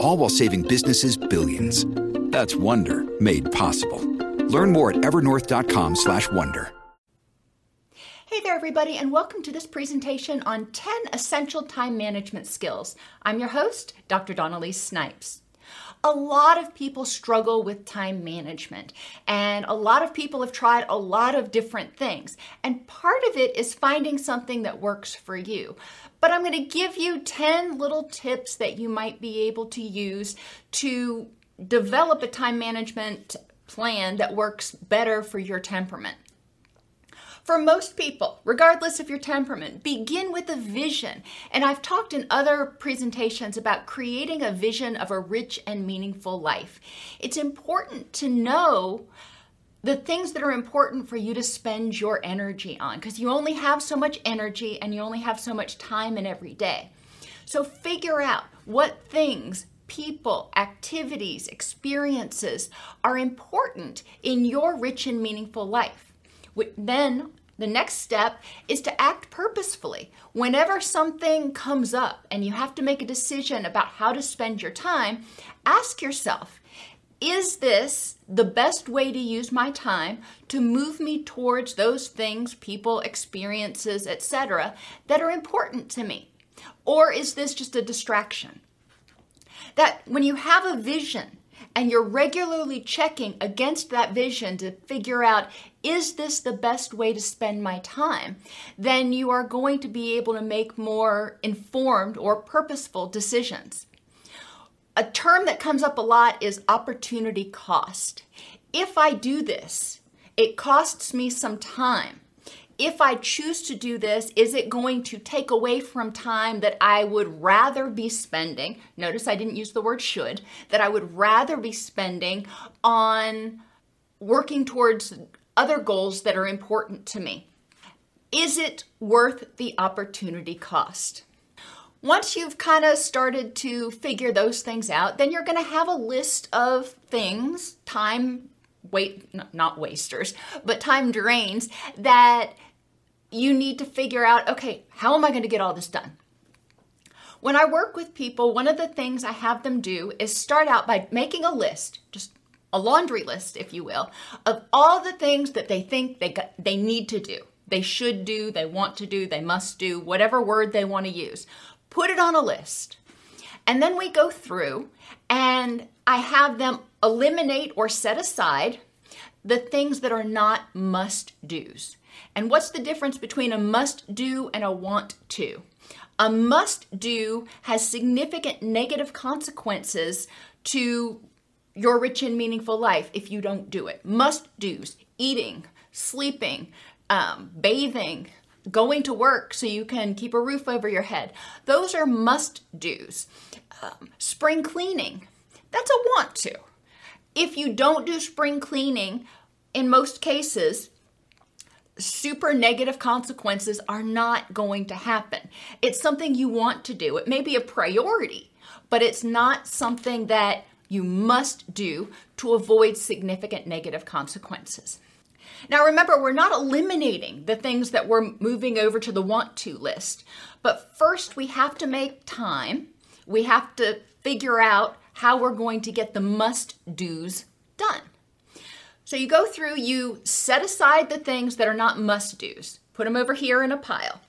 All while saving businesses billions. That's Wonder made possible. Learn more at evernorth.com/wonder. Hey there, everybody, and welcome to this presentation on 10 essential time management skills. I'm your host, Dr. Dawn-Elise Snipes. A lot of people struggle with time management, and a lot of people have tried a lot of different things. And part of it is finding something that works for you. But I'm going to give you 10 little tips that you might be able to use to develop a time management plan that works better for your temperament. For most people, regardless of your temperament, begin with a vision. And I've talked in other presentations about creating a vision of a rich and meaningful life. It's important to know the things that are important for you to spend your energy on because you only have so much energy and you only have so much time in every day. So figure out what things people, activities, experiences are important in your rich and meaningful life. Then the next step is to act purposefully. Whenever something comes up and you have to make a decision about how to spend your time, ask yourself, is this the best way to use my time to move me towards those things, people, experiences, etc., that are important to me? Or is this just a distraction? That when you have a vision and you're regularly checking against that vision to figure out is this the best way to spend my time, then you are going to be able to make more informed or purposeful decisions. A term that comes up a lot is opportunity cost. If I do this, it costs me some time if I choose to do this, is it going to take away from time that I would rather be spending? Notice I didn't use the word should, that I would rather be spending on working towards other goals that are important to me. Is it worth the opportunity cost? Once you've kind of started to figure those things out, then you're going to have a list of things, time wait not wasters, but time drains that you need to figure out okay, how am I going to get all this done? When I work with people, one of the things I have them do is start out by making a list, just a laundry list, if you will, of all the things that they think they got, they need to do. They should do, they want to do, they must do, whatever word they want to use. Put it on a list. And then we go through and I have them eliminate or set aside the things that are not must do's. And what's the difference between a must do and a want to? A must do has significant negative consequences to your rich and meaningful life if you don't do it. Must do's, eating, sleeping, um, bathing, going to work so you can keep a roof over your head. Those are must do's. Um, spring cleaning, that's a want to. If you don't do spring cleaning, in most cases, super negative consequences are not going to happen. It's something you want to do. It may be a priority, but it's not something that you must do to avoid significant negative consequences. Now, remember, we're not eliminating the things that we're moving over to the want to list, but first we have to make time. We have to figure out how we're going to get the must do's done. So you go through, you set aside the things that are not must do's, put them over here in a pile.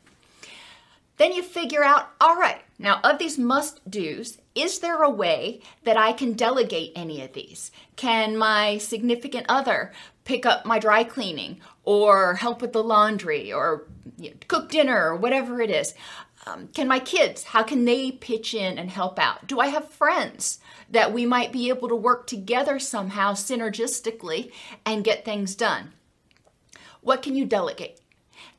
Then you figure out, all right, now of these must do's, is there a way that I can delegate any of these? Can my significant other pick up my dry cleaning? or help with the laundry or you know, cook dinner or whatever it is. Um, can my kids, how can they pitch in and help out? Do I have friends that we might be able to work together somehow synergistically and get things done? What can you delegate?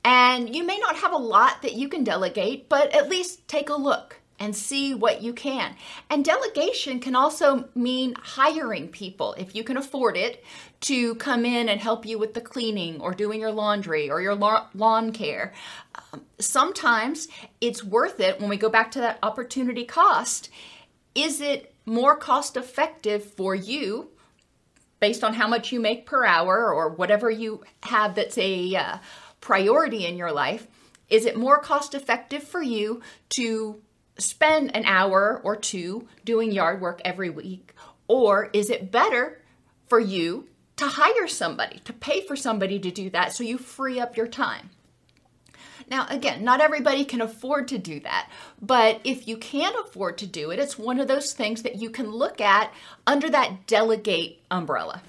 And you may not have a lot that you can delegate, but at least take a look and see what you can. And delegation can also mean hiring people, if you can afford it, to come in and help you with the cleaning or doing your laundry or your lawn care. Um, sometimes it's worth it when we go back to that opportunity cost. Is it more cost effective for you? Based on how much you make per hour or whatever you have that's a uh, priority in your life, is it more cost effective for you to spend an hour or two doing yard work every week? Or is it better for you to hire somebody, to pay for somebody to do that so you free up your time? Now, again, not everybody can afford to do that, but if you can afford to do it, it's one of those things that you can look at under that delegate umbrella.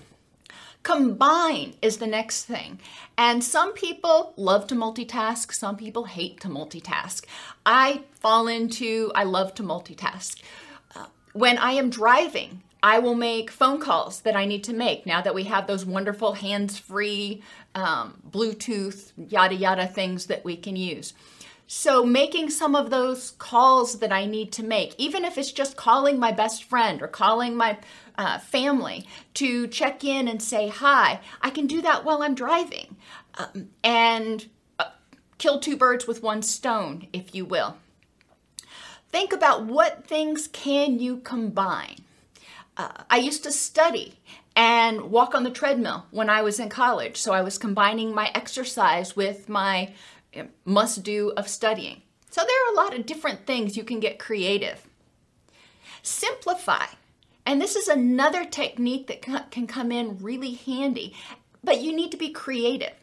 Combine is the next thing. And some people love to multitask, some people hate to multitask. I fall into I love to multitask. Uh, when I am driving, I will make phone calls that I need to make now that we have those wonderful hands free um, Bluetooth, yada yada things that we can use. So, making some of those calls that I need to make, even if it's just calling my best friend or calling my uh, family to check in and say hi, I can do that while I'm driving um, and uh, kill two birds with one stone, if you will. Think about what things can you combine. Uh, I used to study and walk on the treadmill when I was in college, so I was combining my exercise with my eh, must do of studying. So there are a lot of different things you can get creative. Simplify. And this is another technique that can come in really handy, but you need to be creative.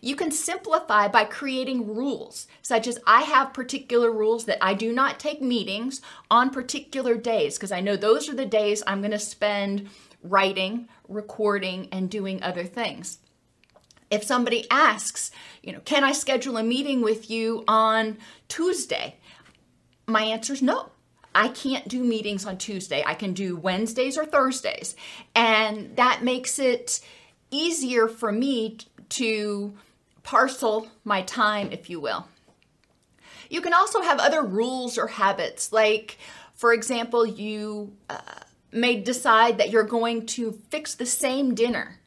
You can simplify by creating rules, such as I have particular rules that I do not take meetings on particular days, because I know those are the days I'm going to spend writing, recording, and doing other things. If somebody asks, you know, can I schedule a meeting with you on Tuesday? My answer is no. I can't do meetings on Tuesday. I can do Wednesdays or Thursdays. And that makes it easier for me to parcel my time, if you will. You can also have other rules or habits, like, for example, you uh, may decide that you're going to fix the same dinner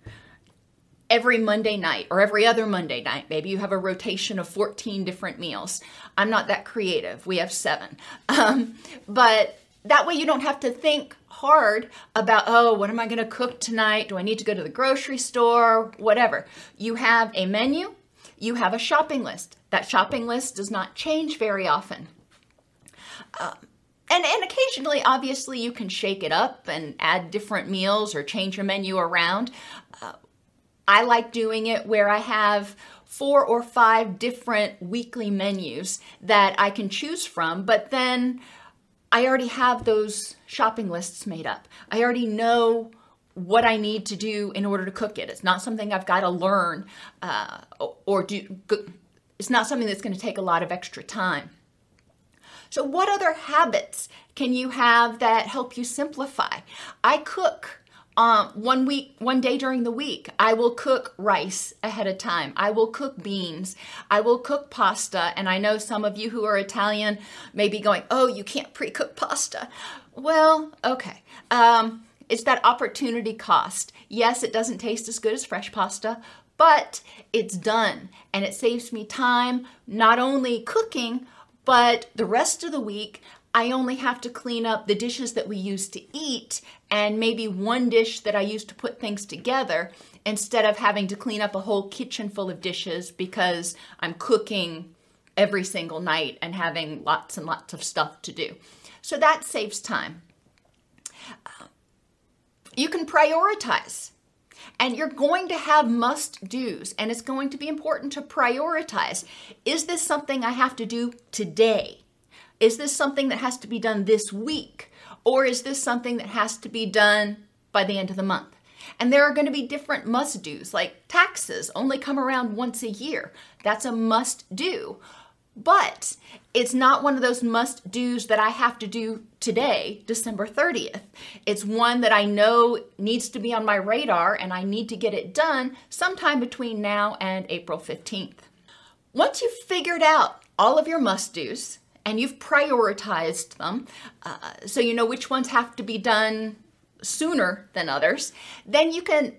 every Monday night or every other Monday night. Maybe you have a rotation of 14 different meals. I'm not that creative. We have seven. Um, but that way you don't have to think hard about, oh, what am I going to cook tonight? Do I need to go to the grocery store? Whatever. You have a menu, you have a shopping list. That shopping list does not change very often. Um, and, and occasionally, obviously, you can shake it up and add different meals or change your menu around. Uh, I like doing it where I have four or five different weekly menus that I can choose from, but then I already have those shopping lists made up. I already know what I need to do in order to cook it. It's not something I've got to learn uh, or do. It's not something that's going to take a lot of extra time. So, what other habits can you have that help you simplify? I cook um, one week, one day during the week, I will cook rice ahead of time. I will cook beans. I will cook pasta. And I know some of you who are Italian may be going, oh, you can't pre cook pasta. Well, okay. Um, it's that opportunity cost. Yes, it doesn't taste as good as fresh pasta, but it's done and it saves me time not only cooking, but the rest of the week I only have to clean up the dishes that we use to eat and maybe one dish that I use to put things together instead of having to clean up a whole kitchen full of dishes because I'm cooking every single night and having lots and lots of stuff to do. So that saves time. Uh, you can prioritize. And you're going to have must do's, and it's going to be important to prioritize. Is this something I have to do today? Is this something that has to be done this week? Or is this something that has to be done by the end of the month? And there are going to be different must do's, like taxes only come around once a year. That's a must do. But it's not one of those must do's that I have to do today, December 30th. It's one that I know needs to be on my radar and I need to get it done sometime between now and April 15th. Once you've figured out all of your must do's and you've prioritized them uh, so you know which ones have to be done sooner than others, then you can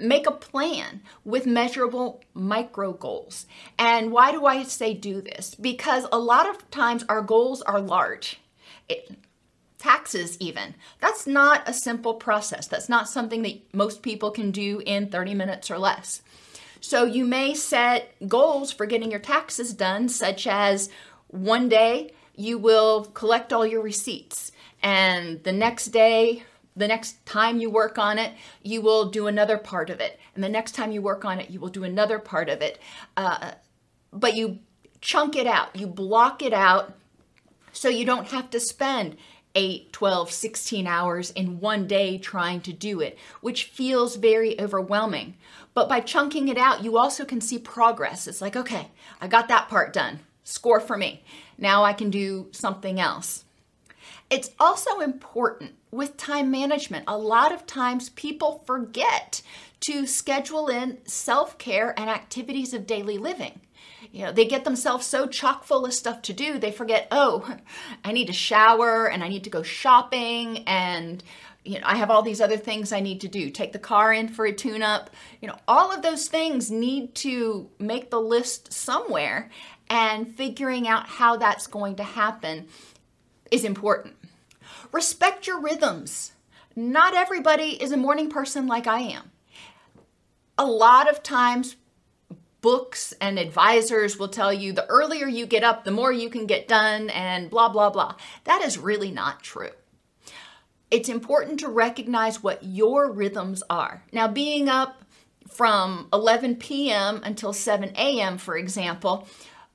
make a plan with measurable micro goals. And why do I say do this? Because a lot of times our goals are large. It, taxes, even. That's not a simple process. That's not something that most people can do in 30 minutes or less. So you may set goals for getting your taxes done, such as one day you will collect all your receipts, and the next day the next time you work on it, you will do another part of it. And the next time you work on it, you will do another part of it. Uh, but you chunk it out, you block it out so you don't have to spend 8, 12, 16 hours in one day trying to do it, which feels very overwhelming. But by chunking it out, you also can see progress. It's like, okay, I got that part done. Score for me. Now I can do something else. It's also important with time management. A lot of times people forget to schedule in self care and activities of daily living. You know, they get themselves so chock full of stuff to do, they forget, oh, I need to shower and I need to go shopping and you know, I have all these other things I need to do. Take the car in for a tune up. You know, all of those things need to make the list somewhere and figuring out how that's going to happen is important. Respect your rhythms. Not everybody is a morning person like I am. A lot of times, books and advisors will tell you the earlier you get up, the more you can get done, and blah, blah, blah. That is really not true. It's important to recognize what your rhythms are. Now, being up from 11 p.m. until 7 a.m., for example,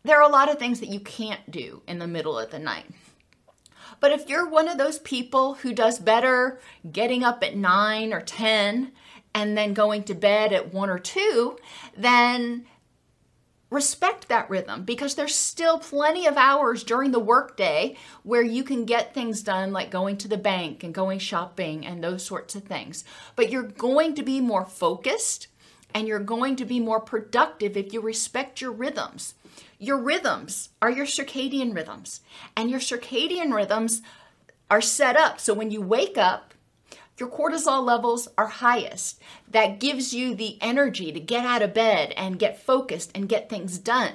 there are a lot of things that you can't do in the middle of the night. But if you're one of those people who does better getting up at 9 or 10 and then going to bed at 1 or 2, then respect that rhythm because there's still plenty of hours during the workday where you can get things done like going to the bank and going shopping and those sorts of things. But you're going to be more focused and you're going to be more productive if you respect your rhythms. Your rhythms are your circadian rhythms, and your circadian rhythms are set up so when you wake up, your cortisol levels are highest. That gives you the energy to get out of bed and get focused and get things done.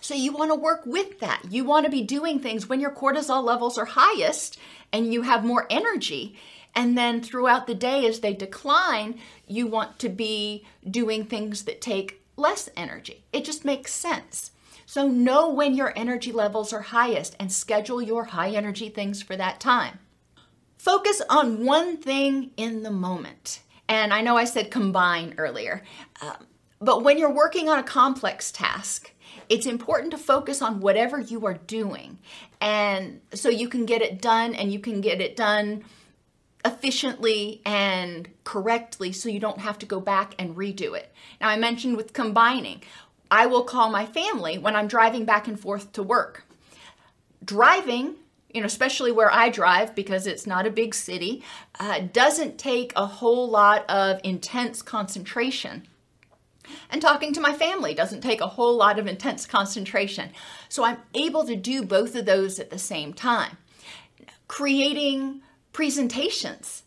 So you want to work with that. You want to be doing things when your cortisol levels are highest and you have more energy. And then throughout the day, as they decline, you want to be doing things that take less energy. It just makes sense. So know when your energy levels are highest and schedule your high energy things for that time. Focus on one thing in the moment. And I know I said combine earlier, um, but when you're working on a complex task, it's important to focus on whatever you are doing. And so you can get it done and you can get it done efficiently and correctly so you don't have to go back and redo it. Now, I mentioned with combining. I will call my family when I'm driving back and forth to work. Driving, you know, especially where I drive because it's not a big city, uh, doesn't take a whole lot of intense concentration. And talking to my family doesn't take a whole lot of intense concentration. So I'm able to do both of those at the same time. Creating presentations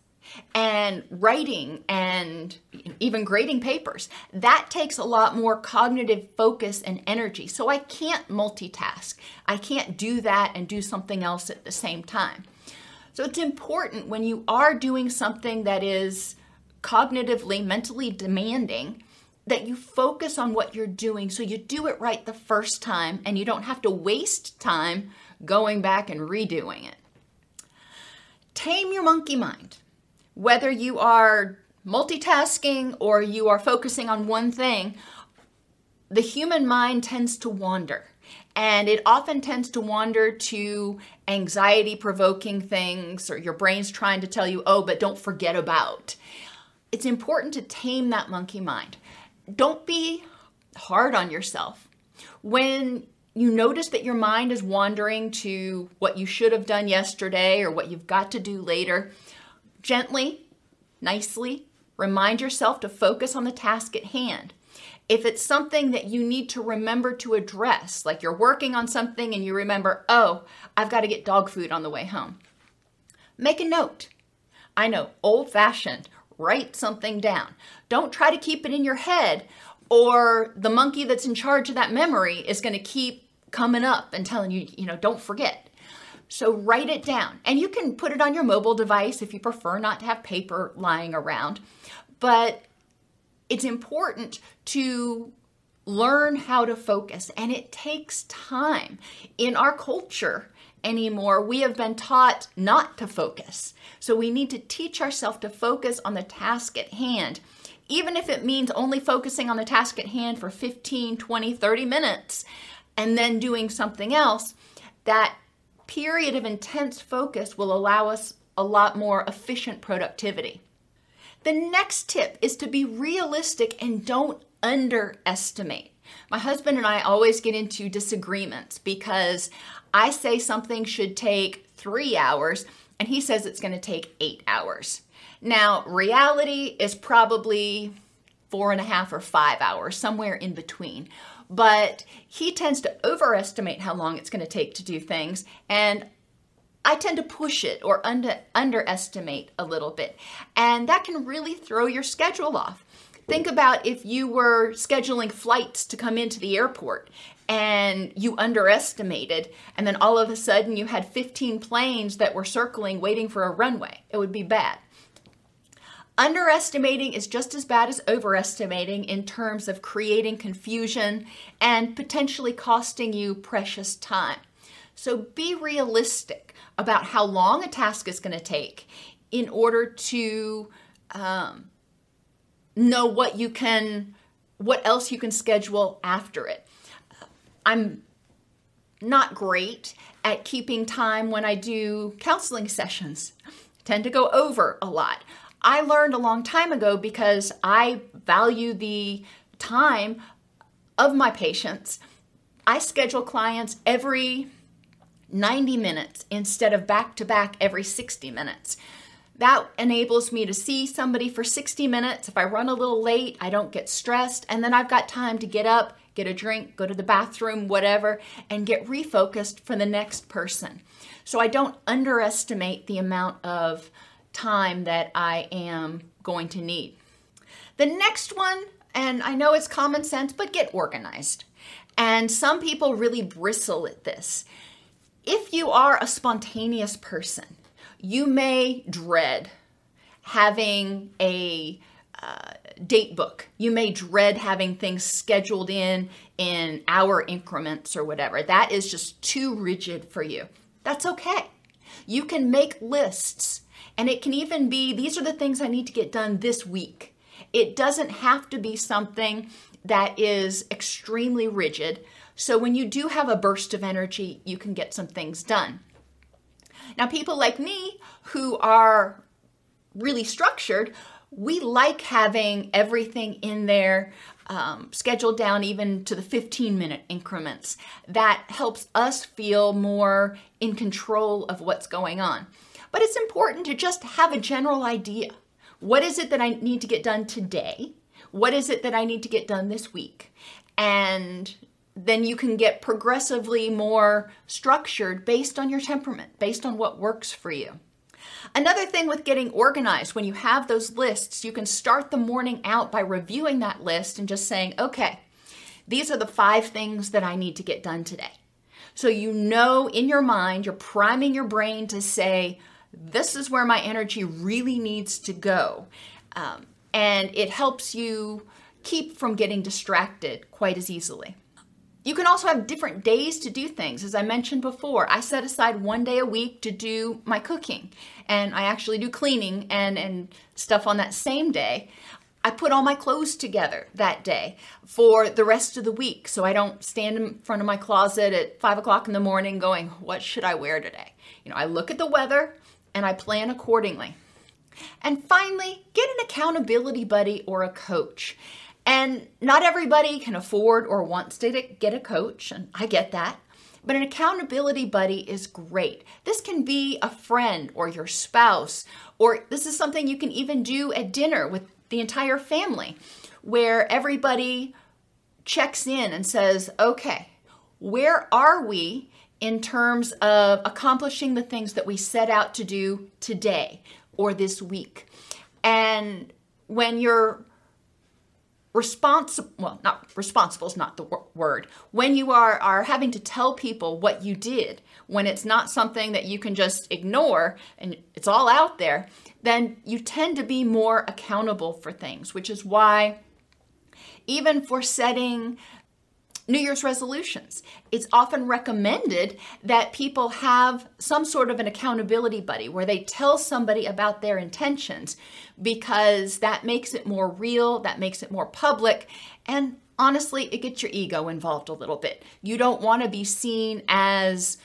and writing and even grading papers. That takes a lot more cognitive focus and energy. So I can't multitask. I can't do that and do something else at the same time. So it's important when you are doing something that is cognitively, mentally demanding that you focus on what you're doing so you do it right the first time and you don't have to waste time going back and redoing it. Tame your monkey mind whether you are multitasking or you are focusing on one thing, the human mind tends to wander. And it often tends to wander to anxiety provoking things, or your brain's trying to tell you, oh, but don't forget about. it's important to tame that monkey mind. Don't be hard on yourself. When you notice that your mind is wandering to what you should have done yesterday or what you've got to do later, gently, nicely, remind yourself to focus on the task at hand. If it's something that you need to remember to address, like you're working on something and you remember, oh, I've got to get dog food on the way home, make a note. I know, old fashioned, write something down. Don't try to keep it in your head, or the monkey that's in charge of that memory is going to keep coming up and telling you, you know, don't forget. So write it down. And you can put it on your mobile device if you prefer not to have paper lying around. But it's important to learn how to focus, and it takes time. In our culture anymore, we have been taught not to focus. So we need to teach ourselves to focus on the task at hand even if it means only focusing on the task at hand for 15, 20, 30 minutes and then doing something else, that period of intense focus will allow us a lot more efficient productivity. The next tip is to be realistic and don't underestimate. My husband and I always get into disagreements because I say something should take three hours and he says it's going to take eight hours. Now, reality is probably four and a half or five hours, somewhere in between. But he tends to overestimate how long it's going to take to do things, and I tend to push it or under, underestimate a little bit. And that can really throw your schedule off. Think about if you were scheduling flights to come into the airport and you underestimated, and then all of a sudden you had 15 planes that were circling waiting for a runway. It would be bad. Underestimating is just as bad as overestimating in terms of creating confusion and potentially costing you precious time. So be realistic about how long a task is going to take in order to um, know what you can, what else you can schedule after it. I'm not great at keeping time when I do counseling sessions. I tend to go over a lot. I learned a long time ago because I value the time of my patients. I schedule clients every 90 minutes instead of back to back every 60 minutes. That enables me to see somebody for 60 minutes. If I run a little late, I don't get stressed, and then I've got time to get up, get a drink, go to the bathroom, whatever, and get refocused for the next person. So I don't underestimate the amount of time that I am going to need. The next one, and I know it's common sense, but get organized. And some people really bristle at this. If you are a spontaneous person, you may dread having a uh, date book. You may dread having things scheduled in in hour increments or whatever. That is just too rigid for you. That's okay. You can make lists and it can even be these are the things I need to get done this week. It doesn't have to be something that is extremely rigid. So when you do have a burst of energy, you can get some things done. Now, people like me who are really structured, we like having everything in there um, scheduled down even to the 15 minute increments. That helps us feel more in control of what's going on. But it's important to just have a general idea. What is it that I need to get done today? What is it that I need to get done this week? And then you can get progressively more structured based on your temperament, based on what works for you. Another thing with getting organized, when you have those lists, you can start the morning out by reviewing that list and just saying, okay, these are the five things that I need to get done today. So you know in your mind, you're priming your brain to say, this is where my energy really needs to go. Um, and it helps you keep from getting distracted quite as easily. You can also have different days to do things. As I mentioned before, I set aside one day a week to do my cooking, and I actually do cleaning and, and stuff on that same day. I put all my clothes together that day for the rest of the week so I don't stand in front of my closet at five o'clock in the morning going, What should I wear today? You know, I look at the weather, and I plan accordingly. And finally, get an accountability buddy or a coach. And not everybody can afford or wants to get a coach, and I get that. But an accountability buddy is great. This can be a friend or your spouse, or this is something you can even do at dinner with the entire family, where everybody checks in and says, okay, where are we in terms of accomplishing the things that we set out to do today or this week? And when you're responsible well not responsible is not the word when you are are having to tell people what you did when it's not something that you can just ignore and it's all out there then you tend to be more accountable for things which is why even for setting New Year's resolutions. It's often recommended that people have some sort of an accountability buddy where they tell somebody about their intentions because that makes it more real, that makes it more public, and honestly, it gets your ego involved a little bit. You don't want to be seen as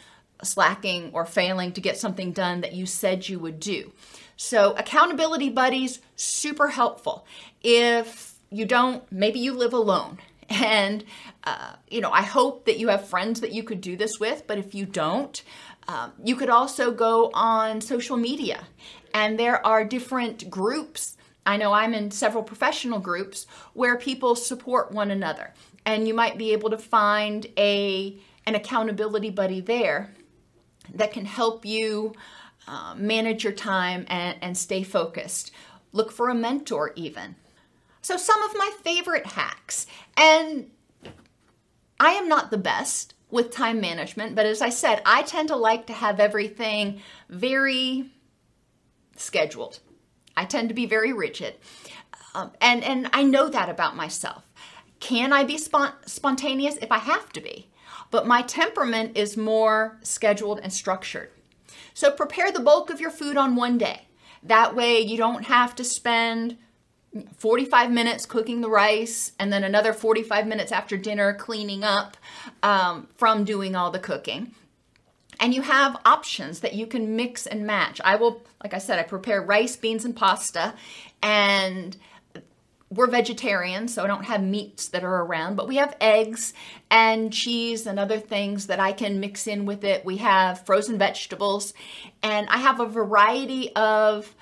slacking or failing to get something done that you said you would do. So, accountability buddies, super helpful. If you don't, maybe you live alone and, uh, you know, I hope that you have friends that you could do this with, but if you don't, um, you could also go on social media. And there are different groups. I know I'm in several professional groups where people support one another. And you might be able to find a, an accountability buddy there that can help you uh, manage your time and, and stay focused. Look for a mentor, even. So, some of my favorite hacks. And I am not the best with time management, but as I said, I tend to like to have everything very scheduled. I tend to be very rigid. Um, and, and I know that about myself. Can I be spont- spontaneous if I have to be? But my temperament is more scheduled and structured. So prepare the bulk of your food on one day. That way you don't have to spend 45 minutes cooking the rice and then another 45 minutes after dinner cleaning up um, from doing all the cooking. And you have options that you can mix and match. I will like i said i prepare rice beans and pasta and we're vegetarian so i don't have meats that are around but we have eggs and cheese and other things that i can mix in with it. We have frozen vegetables and i have a variety of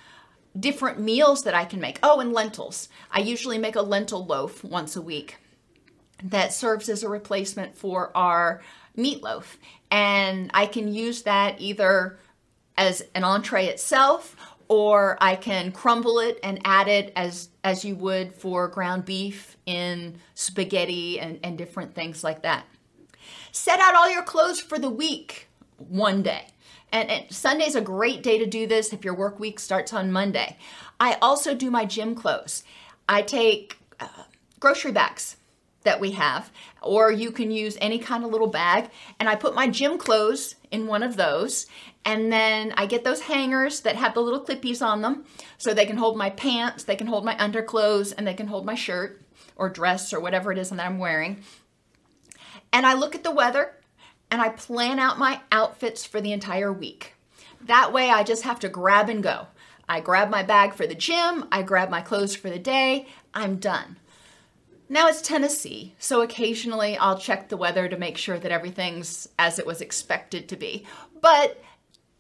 different meals that I can make. Oh, and lentils. I usually make a lentil loaf once a week that serves as a replacement for our meatloaf. And I can use that either as an entree itself or I can crumble it and add it as as you would for ground beef in spaghetti and, and different things like that. Set out all your clothes for the week one day. And, and Sunday's a great day to do this if your work week starts on Monday. I also do my gym clothes. I take uh, grocery bags that we have, or you can use any kind of little bag, and I put my gym clothes in one of those, and then I get those hangers that have the little clippies on them so they can hold my pants, they can hold my underclothes, and they can hold my shirt or dress or whatever it is that I'm wearing. And I look at the weather and I plan out my outfits for the entire week. That way, I just have to grab and go. I grab my bag for the gym, I grab my clothes for the day, I'm done. Now it's Tennessee, so occasionally I'll check the weather to make sure that everything's as it was expected to be. But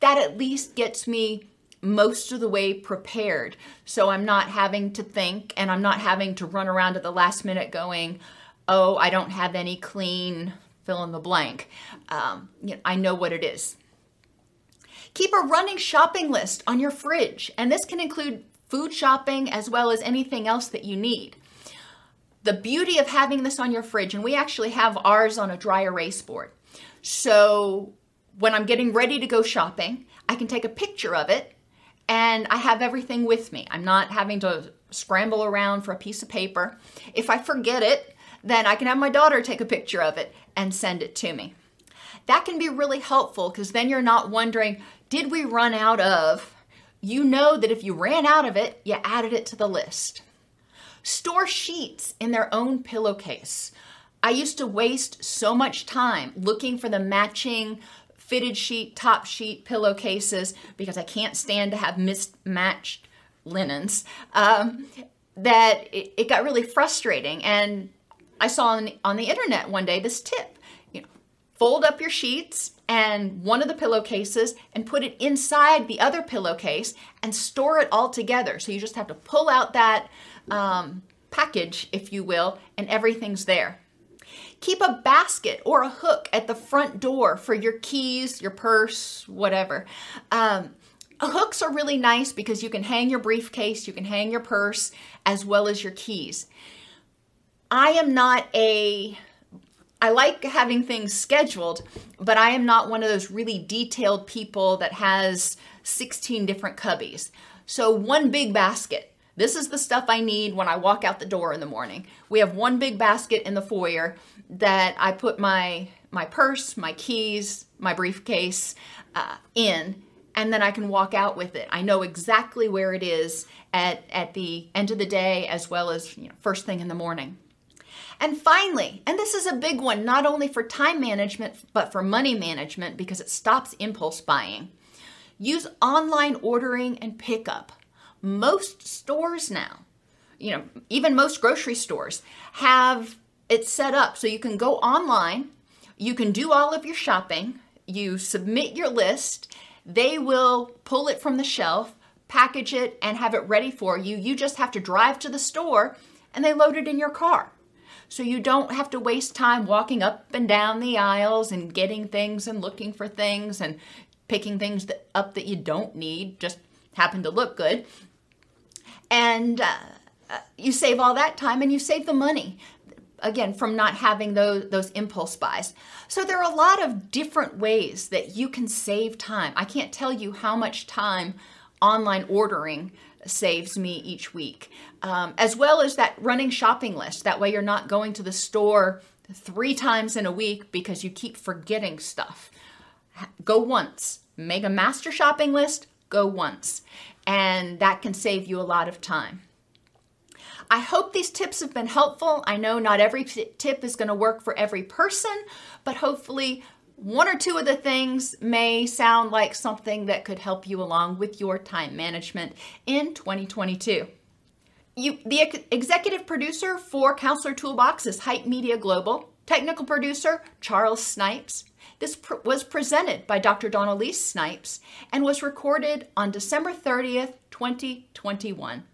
that at least gets me most of the way prepared. So I'm not having to think and I'm not having to run around at the last minute going, oh, I don't have any clean fill in the blank. Um, you know, I know what it is. Keep a running shopping list on your fridge, and this can include food shopping as well as anything else that you need. The beauty of having this on your fridge, and we actually have ours on a dry erase board. So when I'm getting ready to go shopping, I can take a picture of it and I have everything with me. I'm not having to scramble around for a piece of paper. If I forget it, then I can have my daughter take a picture of it and send it to me. That can be really helpful because then you're not wondering, did we run out of? You know that if you ran out of it, you added it to the list. Store sheets in their own pillowcase. I used to waste so much time looking for the matching fitted sheet, top sheet pillowcases because I can't stand to have mismatched linens, um, that it, it, got really frustrating. And I saw on, on the internet one day this tip you know, fold up your sheets and one of the pillowcases and put it inside the other pillowcase and store it all together. So you just have to pull out that um, package, if you will, and everything's there. Keep a basket or a hook at the front door for your keys, your purse, whatever. Um, hooks are really nice because you can hang your briefcase, you can hang your purse, as well as your keys. I am not a I like having things scheduled, but I am not one of those really detailed people that has 16 different cubbies. So, one big basket. This is the stuff I need when I walk out the door in the morning. We have one big basket in the foyer that I put my my purse, my keys, my briefcase uh, in, and then I can walk out with it. I know exactly where it is at at the end of the day as well as you know, first thing in the morning. And finally, and this is a big one, not only for time management, but for money management because it stops impulse buying. Use online ordering and pickup. Most stores now, you know, even most grocery stores have it set up so you can go online, you can do all of your shopping, you submit your list, they will pull it from the shelf, package it, and have it ready for you. You just have to drive to the store and they load it in your car so you don't have to waste time walking up and down the aisles and getting things and looking for things and picking things that, up that you don't need, just happen to look good. And uh, uh, you save all that time and you save the money again from not having those those impulse buys. So there are a lot of different ways that you can save time. I can't tell you how much time online ordering saves me each week, um, as well as that running shopping list. That way, you're not going to the store three times in a week because you keep forgetting stuff. Go once, make a master shopping list, go once, and that can save you a lot of time. I hope these tips have been helpful. I know not every tip is going to work for every person, but hopefully one or two of the things may sound like something that could help you along with your time management in 2022. You, the executive producer for Counselor Toolbox is Hype Media Global. Technical producer Charles Snipes. This pr- was presented by Dr. Dawn-Elise Snipes and was recorded on December 30th, 2021.